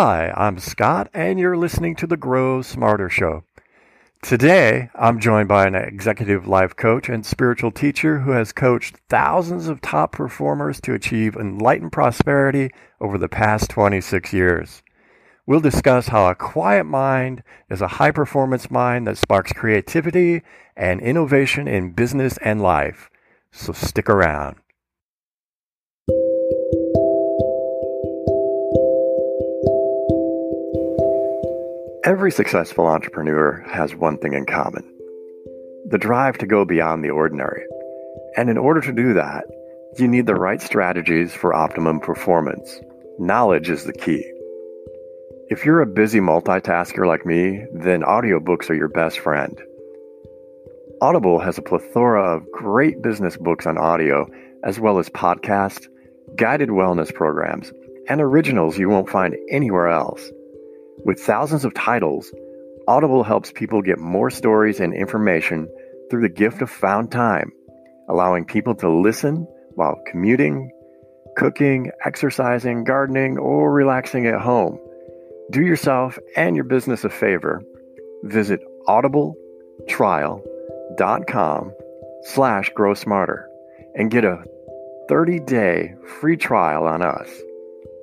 Hi, I'm Scott, and you're listening to the Grow Smarter Show. Today, I'm joined by an executive life coach and spiritual teacher who has coached thousands of top performers to achieve enlightened prosperity over the past 26 years. We'll discuss how a quiet mind is a high performance mind that sparks creativity and innovation in business and life. So stick around. Every successful entrepreneur has one thing in common the drive to go beyond the ordinary. And in order to do that, you need the right strategies for optimum performance. Knowledge is the key. If you're a busy multitasker like me, then audiobooks are your best friend. Audible has a plethora of great business books on audio, as well as podcasts, guided wellness programs, and originals you won't find anywhere else. With thousands of titles, Audible helps people get more stories and information through the gift of found time, allowing people to listen while commuting, cooking, exercising, gardening, or relaxing at home. Do yourself and your business a favor. Visit audibletrial.com slash grow smarter and get a 30-day free trial on us.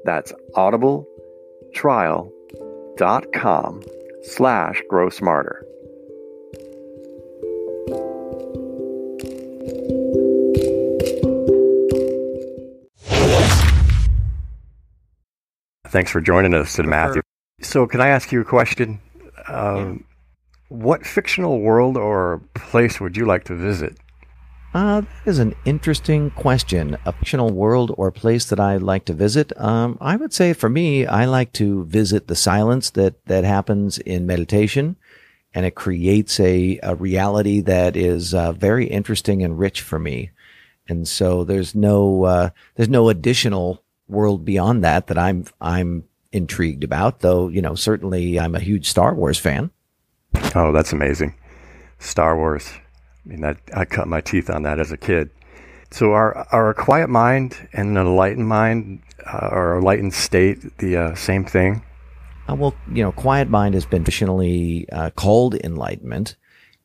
That's audibletrial.com dot com slash grow smarter. Thanks for joining us today, Matthew. So, can I ask you a question? Um, what fictional world or place would you like to visit? Uh, that is an interesting question. A fictional world or place that I like to visit. Um, I would say for me, I like to visit the silence that, that happens in meditation and it creates a, a reality that is uh, very interesting and rich for me. And so there's no, uh, there's no additional world beyond that that I'm, I'm intrigued about, though, you know, certainly I'm a huge Star Wars fan. Oh, that's amazing. Star Wars. I mean, that, I cut my teeth on that as a kid. So, are, are a quiet mind and an enlightened mind uh, or enlightened state the uh, same thing? Uh, well, you know, quiet mind has been traditionally uh, called enlightenment.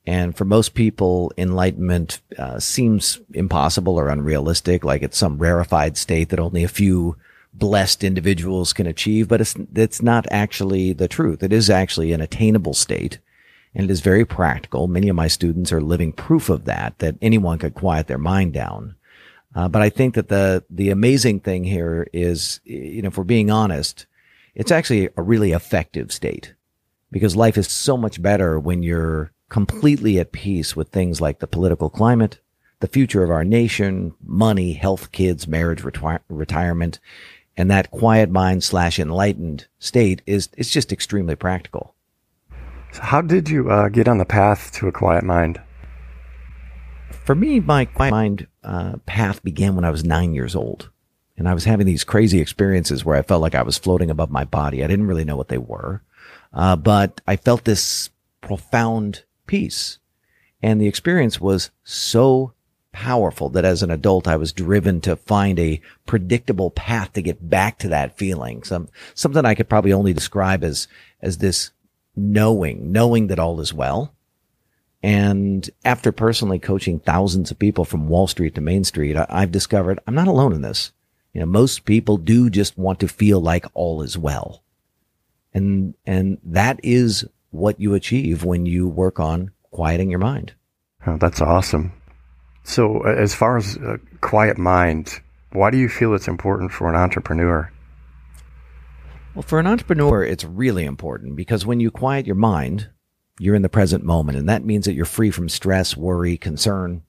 And for most people, enlightenment uh, seems impossible or unrealistic, like it's some rarefied state that only a few blessed individuals can achieve. But it's, it's not actually the truth. It is actually an attainable state and it is very practical. Many of my students are living proof of that, that anyone could quiet their mind down. Uh, but I think that the, the amazing thing here is, you know, if we're being honest, it's actually a really effective state because life is so much better when you're completely at peace with things like the political climate, the future of our nation, money, health, kids, marriage, reti- retirement. And that quiet mind slash enlightened state is, is just extremely practical. So how did you uh, get on the path to a quiet mind? For me, my quiet mind uh, path began when I was nine years old. And I was having these crazy experiences where I felt like I was floating above my body. I didn't really know what they were. Uh, but I felt this profound peace. And the experience was so powerful that as an adult, I was driven to find a predictable path to get back to that feeling. Some, something I could probably only describe as, as this knowing, knowing that all is well. And after personally coaching thousands of people from Wall Street to Main Street, I, have discovered I'm not alone in this. You know, most people do just want to feel like all is well. And, and that is what you achieve when you work on quieting your mind. Oh, that's awesome. So, as far as a quiet mind, why do you feel it's important for an entrepreneur? Well, for an entrepreneur, it's really important because when you quiet your mind, you're in the present moment. And that means that you're free from stress, worry, concern.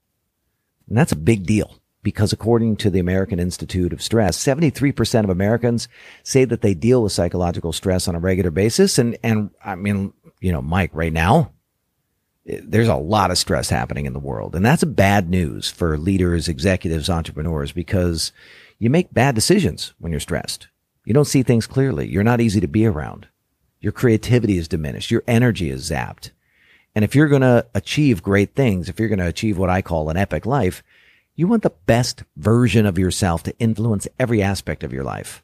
And that's a big deal because according to the American Institute of Stress, 73% of Americans say that they deal with psychological stress on a regular basis. And, and I mean, you know, Mike, right now, eh, there's a lot of stress happening in the world. And that's a bad news for leaders, executives, entrepreneurs, because you make bad decisions when you're stressed. You don't see things clearly. You're not easy to be around. Your creativity is diminished. Your energy is zapped. And if you're going to achieve great things, if you're going to achieve what I call an epic life, you want the best version of yourself to influence every aspect of your life.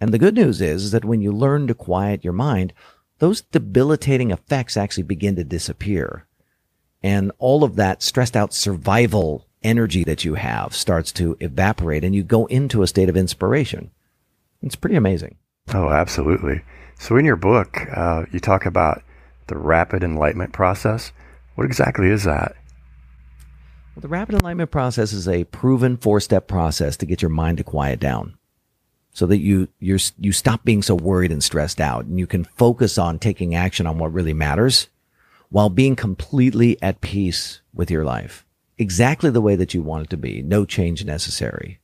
And the good news is, is that when you learn to quiet your mind, those debilitating effects actually begin to disappear. And all of that stressed out survival energy that you have starts to evaporate and you go into a state of inspiration. It's pretty amazing. Oh, absolutely. So in your book, uh, you talk about the rapid enlightenment process. What exactly is that? Well, the rapid enlightenment process is a proven four-step process to get your mind to quiet down so that you you you stop being so worried and stressed out and you can focus on taking action on what really matters while being completely at peace with your life exactly the way that you want it to be no change necessary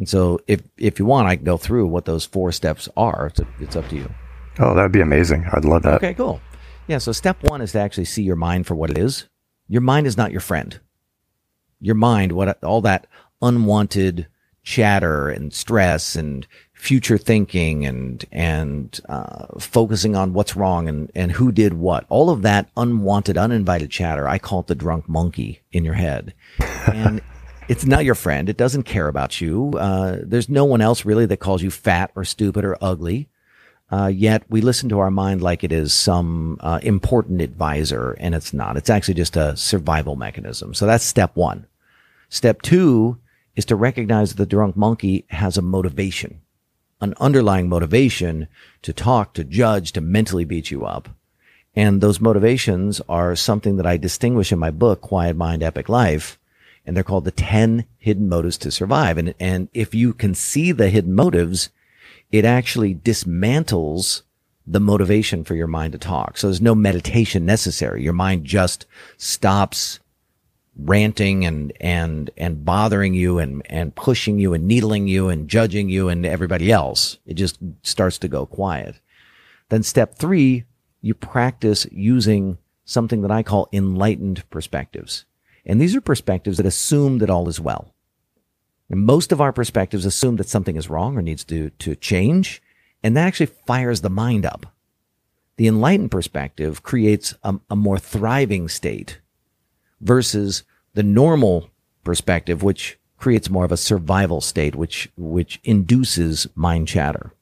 and so if if you want i can go through what those four steps are. It's, it's up to you. Oh that'd be amazing. I'd love that. Okay cool. Yeah so step one is to actually see your mind for what it is. Your mind is not your friend. Your mind what all that unwanted chatter and stress and future thinking and and uh, focusing on what's wrong and and who did what. All of that unwanted uninvited chatter i call it the drunk monkey in your head. And it's not your friend. It doesn't care about you. Uh, there's no one else really that calls you fat or stupid or ugly. Uh, yet we listen to our mind like it is some uh, important advisor and it's not. It's actually just a survival mechanism. So that's step one. Step two is to recognize that the drunk monkey has a motivation, an underlying motivation to talk, to judge, to mentally beat you up. And those motivations are something that I distinguish in my book, Quiet Mind, Epic Life. And they're called the 10 hidden motives to survive. And, and if you can see the hidden motives, it actually dismantles the motivation for your mind to talk. So there's no meditation necessary. Your mind just stops ranting and and and bothering you and and pushing you and needling you and judging you and everybody else it just starts to go quiet then step 3 you practice using something that I call enlightened perspectives and these are perspectives that assume that all is well and most of our perspectives assume that something is wrong or needs to to change and that actually fires the mind up the enlightened perspective creates a, a more thriving state versus the normal perspective, which creates more of a survival state, which, which induces mind chatter.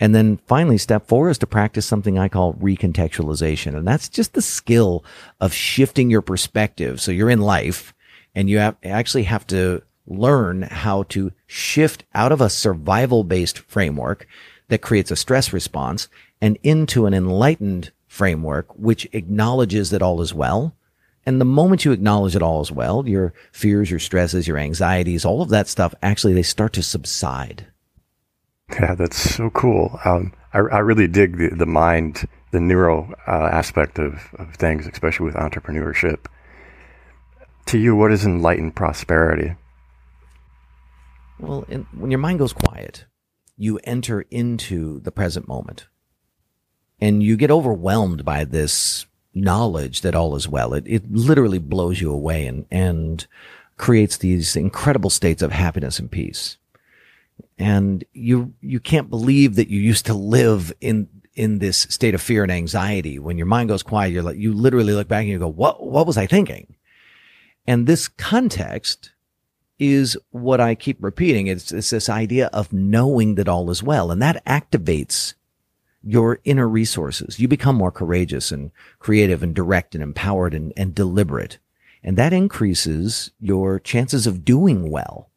And then finally, step four is to practice something I call recontextualization. And that's just the skill of shifting your perspective. So you're in life and you have, actually have to learn how to shift out of a survival based framework that creates a stress response and into an enlightened framework, which acknowledges that all is well and the moment you acknowledge it all as well, your fears, your stresses, your anxieties, all of that stuff, actually, they start to subside. Yeah, that's so cool. Um, I, I, really dig the, the mind, the neuro uh, aspect of, of things, especially with entrepreneurship. To you, what is enlightened prosperity? Well, in, when your mind goes quiet, you enter into the present moment and you get overwhelmed by this knowledge that all is well. It, it literally blows you away and, and creates these incredible states of happiness and peace. And you, you can't believe that you used to live in, in this state of fear and anxiety. When your mind goes quiet, you're like, you literally look back and you go, what, what was I thinking? And this context is what I keep repeating. It's, it's this idea of knowing that all is well. And that activates your inner resources. You become more courageous and creative and direct and empowered and, and deliberate. And that increases your chances of doing well.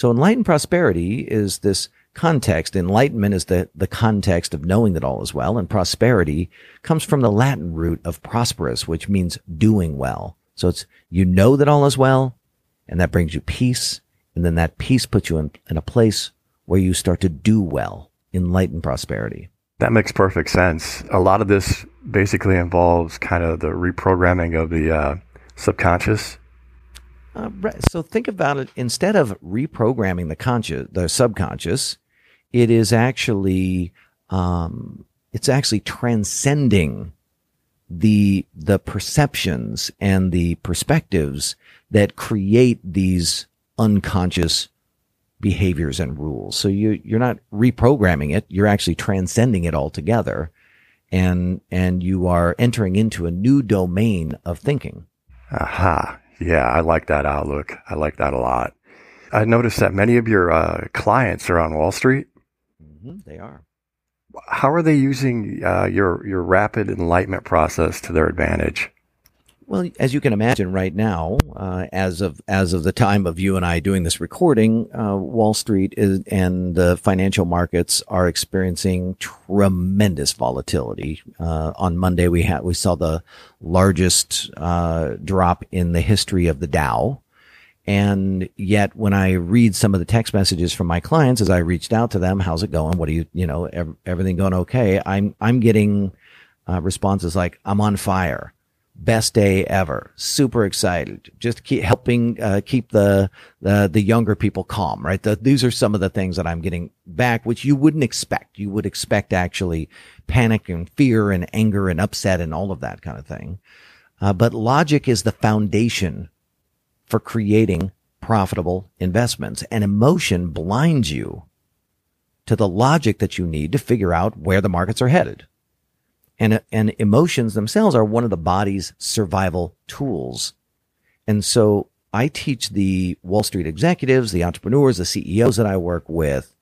So enlightened prosperity is this context. Enlightenment is the, the context of knowing that all is well. And prosperity comes from the Latin root of prosperous, which means doing well. So it's, you know that all is well and that brings you peace. And then that peace puts you in, in a place where you start to do well, enlightened prosperity. That makes perfect sense. A lot of this basically involves kind of the reprogramming of the uh, subconscious. Uh, so think about it. Instead of reprogramming the conscious, the subconscious, it is actually um, it's actually transcending the the perceptions and the perspectives that create these unconscious behaviors and rules. So you, you're not reprogramming it. You're actually transcending it altogether. And, and you are entering into a new domain of thinking. Aha. Yeah. I like that outlook. I like that a lot. I noticed that many of your uh, clients are on Wall Street. Mm-hmm, they are. How are they using uh, your your rapid enlightenment process to their advantage? Well, as you can imagine, right now, uh, as of as of the time of you and I doing this recording, uh, Wall Street is, and the financial markets are experiencing tremendous volatility. Uh, on Monday, we had we saw the largest uh, drop in the history of the Dow. And yet when I read some of the text messages from my clients as I reached out to them, how's it going? What are you, you know, ev- everything going okay? I'm, I'm getting uh, responses like, I'm on fire. Best day ever. Super excited. Just keep helping, uh, keep the, the, the younger people calm, right? The, these are some of the things that I'm getting back, which you wouldn't expect. You would expect actually panic and fear and anger and upset and all of that kind of thing. Uh, but logic is the foundation for creating profitable investments and emotion blinds you to the logic that you need to figure out where the markets are headed. And, and emotions themselves are one of the body's survival tools. And so I teach the Wall Street executives, the entrepreneurs, the CEOs that I work with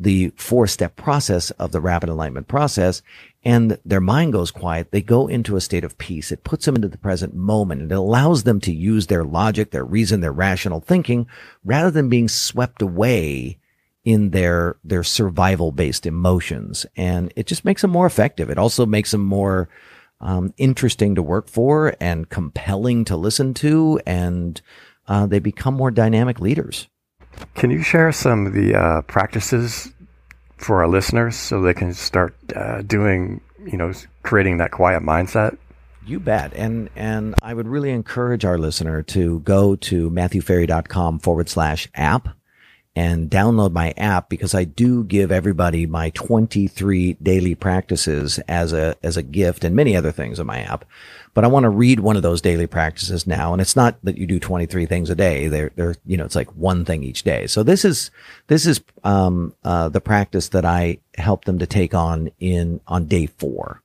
the four step process of the rapid enlightenment process and their mind goes quiet, they go into a state of peace. It puts them into the present moment and it allows them to use their logic, their reason, their rational thinking rather than being swept away in their, their survival based emotions. And it just makes them more effective. It also makes them more, um, interesting to work for and compelling to listen to. And, uh, they become more dynamic leaders. Can you share some of the uh, practices for our listeners so they can start uh, doing, you know, creating that quiet mindset? You bet. And and I would really encourage our listener to go to matthewferry.com forward slash app and download my app because I do give everybody my 23 daily practices as a, as a gift and many other things in my app. But I want to read one of those daily practices now. And it's not that you do 23 things a day. They're, they're, you know, it's like one thing each day. So this is, this is, um, uh, the practice that I help them to take on in, on day four.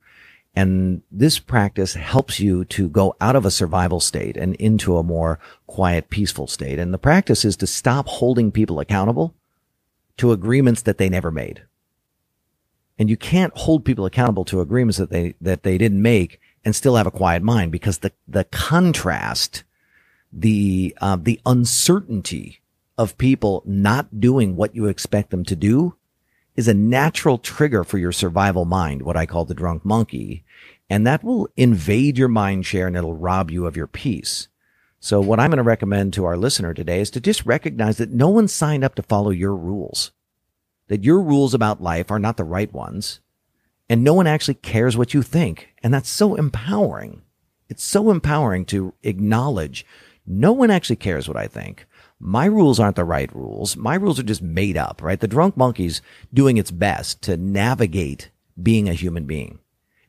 And this practice helps you to go out of a survival state and into a more quiet, peaceful state. And the practice is to stop holding people accountable to agreements that they never made. And you can't hold people accountable to agreements that they, that they didn't make and still have a quiet mind because the, the contrast, the, uh, the uncertainty of people not doing what you expect them to do is a natural trigger for your survival mind, what I call the drunk monkey. And that will invade your mind share and it'll rob you of your peace. So what I'm going to recommend to our listener today is to just recognize that no one signed up to follow your rules, that your rules about life are not the right ones and no one actually cares what you think. And that's so empowering. It's so empowering to acknowledge no one actually cares what I think my rules aren't the right rules. My rules are just made up, right? The drunk monkey's doing its best to navigate being a human being.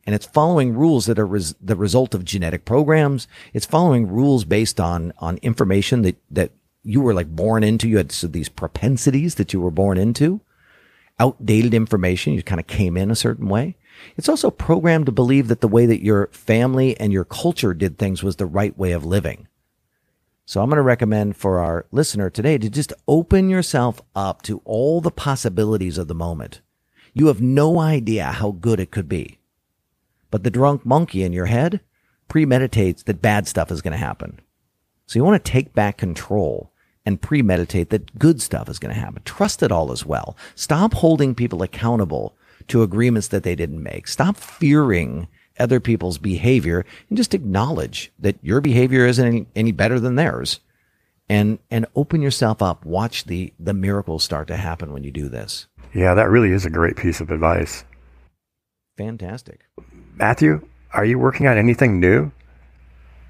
And it's following rules that are res- the result of genetic programs. It's following rules based on, on information that, that you were like born into. You had so these propensities that you were born into, outdated information. You kind of came in a certain way. It's also programmed to believe that the way that your family and your culture did things was the right way of living. So I'm going to recommend for our listener today to just open yourself up to all the possibilities of the moment. You have no idea how good it could be. But the drunk monkey in your head premeditates that bad stuff is going to happen. So you want to take back control and premeditate that good stuff is going to happen. Trust it all as well. Stop holding people accountable to agreements that they didn't make. Stop fearing other people's behavior and just acknowledge that your behavior isn't any, any better than theirs. And and open yourself up. Watch the the miracles start to happen when you do this. Yeah that really is a great piece of advice. Fantastic. Matthew are you working on anything new?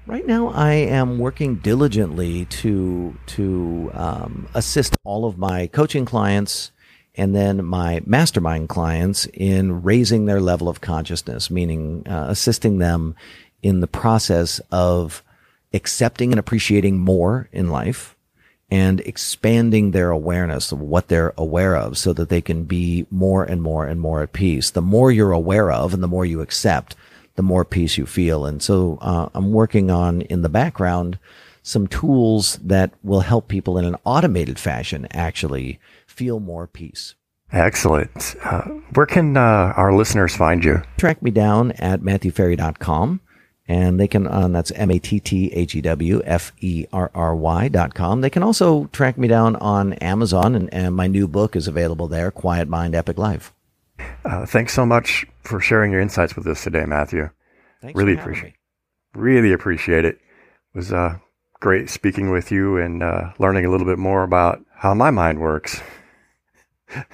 Right now i am working diligently to to um, assist all of my coaching clients and then my mastermind clients in raising their level of consciousness, meaning uh, assisting them in the process of accepting and appreciating more in life and expanding their awareness of what they're aware of so that they can be more and more and more at peace. The more you're aware of and the more you accept, the more peace you feel. And so uh, I'm working on in the background some tools that will help people in an automated fashion actually feel more peace. Excellent. Uh, where can uh, our listeners find you? Track me down at matthewferry.com. And they can, uh, that's M A T T H E W F E R R Y dot com. They can also track me down on Amazon, and, and my new book is available there Quiet Mind, Epic Life. Uh, thanks so much for sharing your insights with us today, Matthew. Thanks really for appreciate me. really appreciate it. It was uh, great speaking with you and uh, learning a little bit more about how my mind works.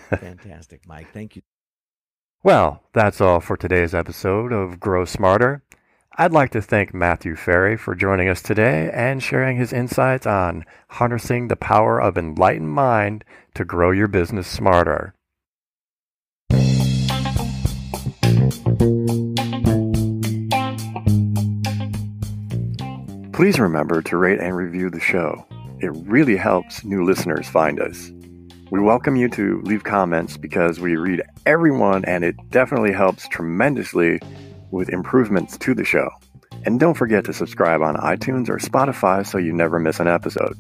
Fantastic, Mike. Thank you. Well, that's all for today's episode of Grow Smarter. I'd like to thank Matthew Ferry for joining us today and sharing his insights on harnessing the power of enlightened mind to grow your business smarter. Please remember to rate and review the show. It really helps new listeners find us. We welcome you to leave comments because we read everyone and it definitely helps tremendously with improvements to the show. And don't forget to subscribe on iTunes or Spotify so you never miss an episode.